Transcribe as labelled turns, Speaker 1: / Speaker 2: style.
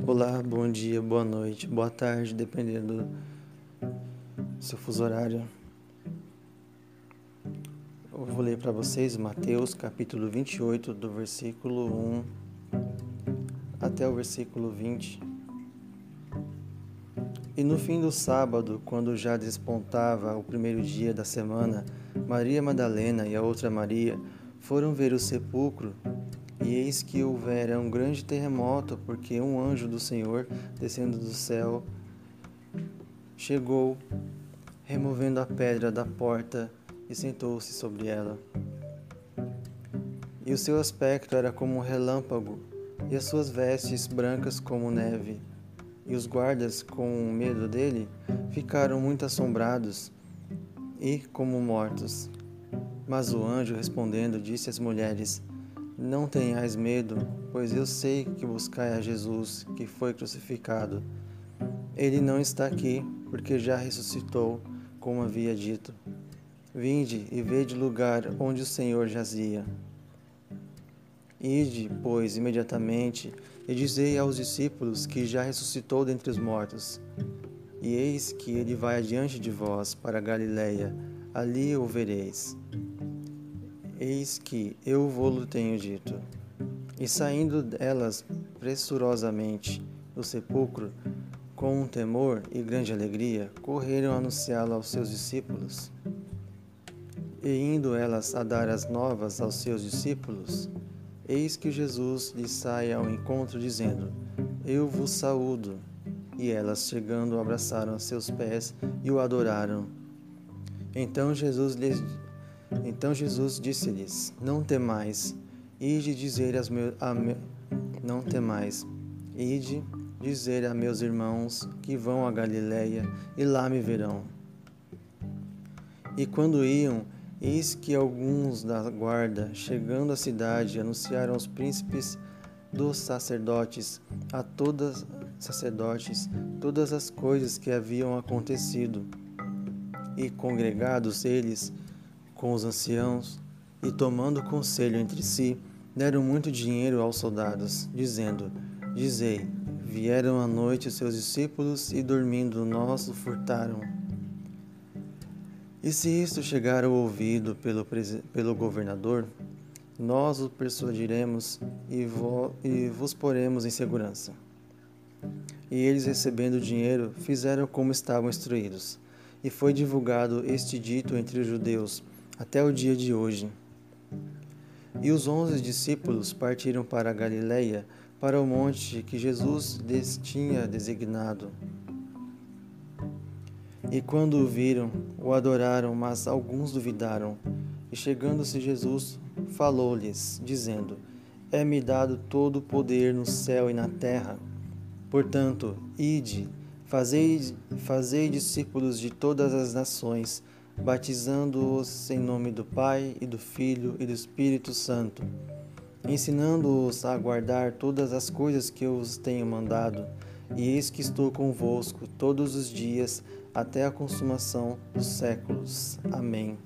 Speaker 1: Olá, bom dia, boa noite, boa tarde, dependendo do seu fuso horário. Eu vou ler para vocês Mateus capítulo 28, do versículo 1 até o versículo 20. E no fim do sábado, quando já despontava o primeiro dia da semana, Maria Madalena e a outra Maria foram ver o sepulcro e eis que houvera um grande terremoto, porque um anjo do Senhor, descendo do céu, chegou, removendo a pedra da porta e sentou-se sobre ela. E o seu aspecto era como um relâmpago, e as suas vestes brancas como neve. E os guardas, com medo dele, ficaram muito assombrados e como mortos. Mas o anjo, respondendo, disse às mulheres: não tenhais medo, pois eu sei que buscai a Jesus, que foi crucificado. Ele não está aqui, porque já ressuscitou, como havia dito. Vinde e vede o lugar onde o Senhor jazia. Ide, pois, imediatamente e dizei aos discípulos que já ressuscitou dentre os mortos. E eis que ele vai adiante de vós para Galiléia, ali o vereis. Eis que eu vou-lo tenho dito. E saindo elas pressurosamente do sepulcro, com um temor e grande alegria, correram anunciá-lo aos seus discípulos. E indo elas a dar as novas aos seus discípulos, eis que Jesus lhes sai ao encontro, dizendo: Eu vos saúdo. E elas, chegando, abraçaram seus pés e o adoraram. Então Jesus lhes então Jesus disse-lhes: Não temais, ide dizer aos meus, a me, não temais, ide dizer a meus irmãos que vão a Galiléia e lá me verão. E quando iam, eis que alguns da guarda, chegando à cidade, anunciaram aos príncipes dos sacerdotes a todas sacerdotes todas as coisas que haviam acontecido. E congregados eles, com os anciãos e, tomando conselho entre si, deram muito dinheiro aos soldados, dizendo: Dizei, vieram à noite os seus discípulos e, dormindo, nós o furtaram. E se isto chegar ao ouvido pelo, pelo governador, nós o persuadiremos e, vo, e vos poremos em segurança. E eles, recebendo o dinheiro, fizeram como estavam instruídos. E foi divulgado este dito entre os judeus até o dia de hoje. E os onze discípulos partiram para a Galiléia, para o monte que Jesus lhes tinha designado. E quando o viram, o adoraram, mas alguns duvidaram. E chegando-se Jesus, falou-lhes, dizendo: É-me dado todo o poder no céu e na terra. Portanto, ide, fazei, fazei discípulos de todas as nações, batizando-os em nome do Pai e do Filho e do Espírito Santo, ensinando-os a guardar todas as coisas que eu os tenho mandado, e eis que estou convosco todos os dias até a consumação dos séculos. Amém.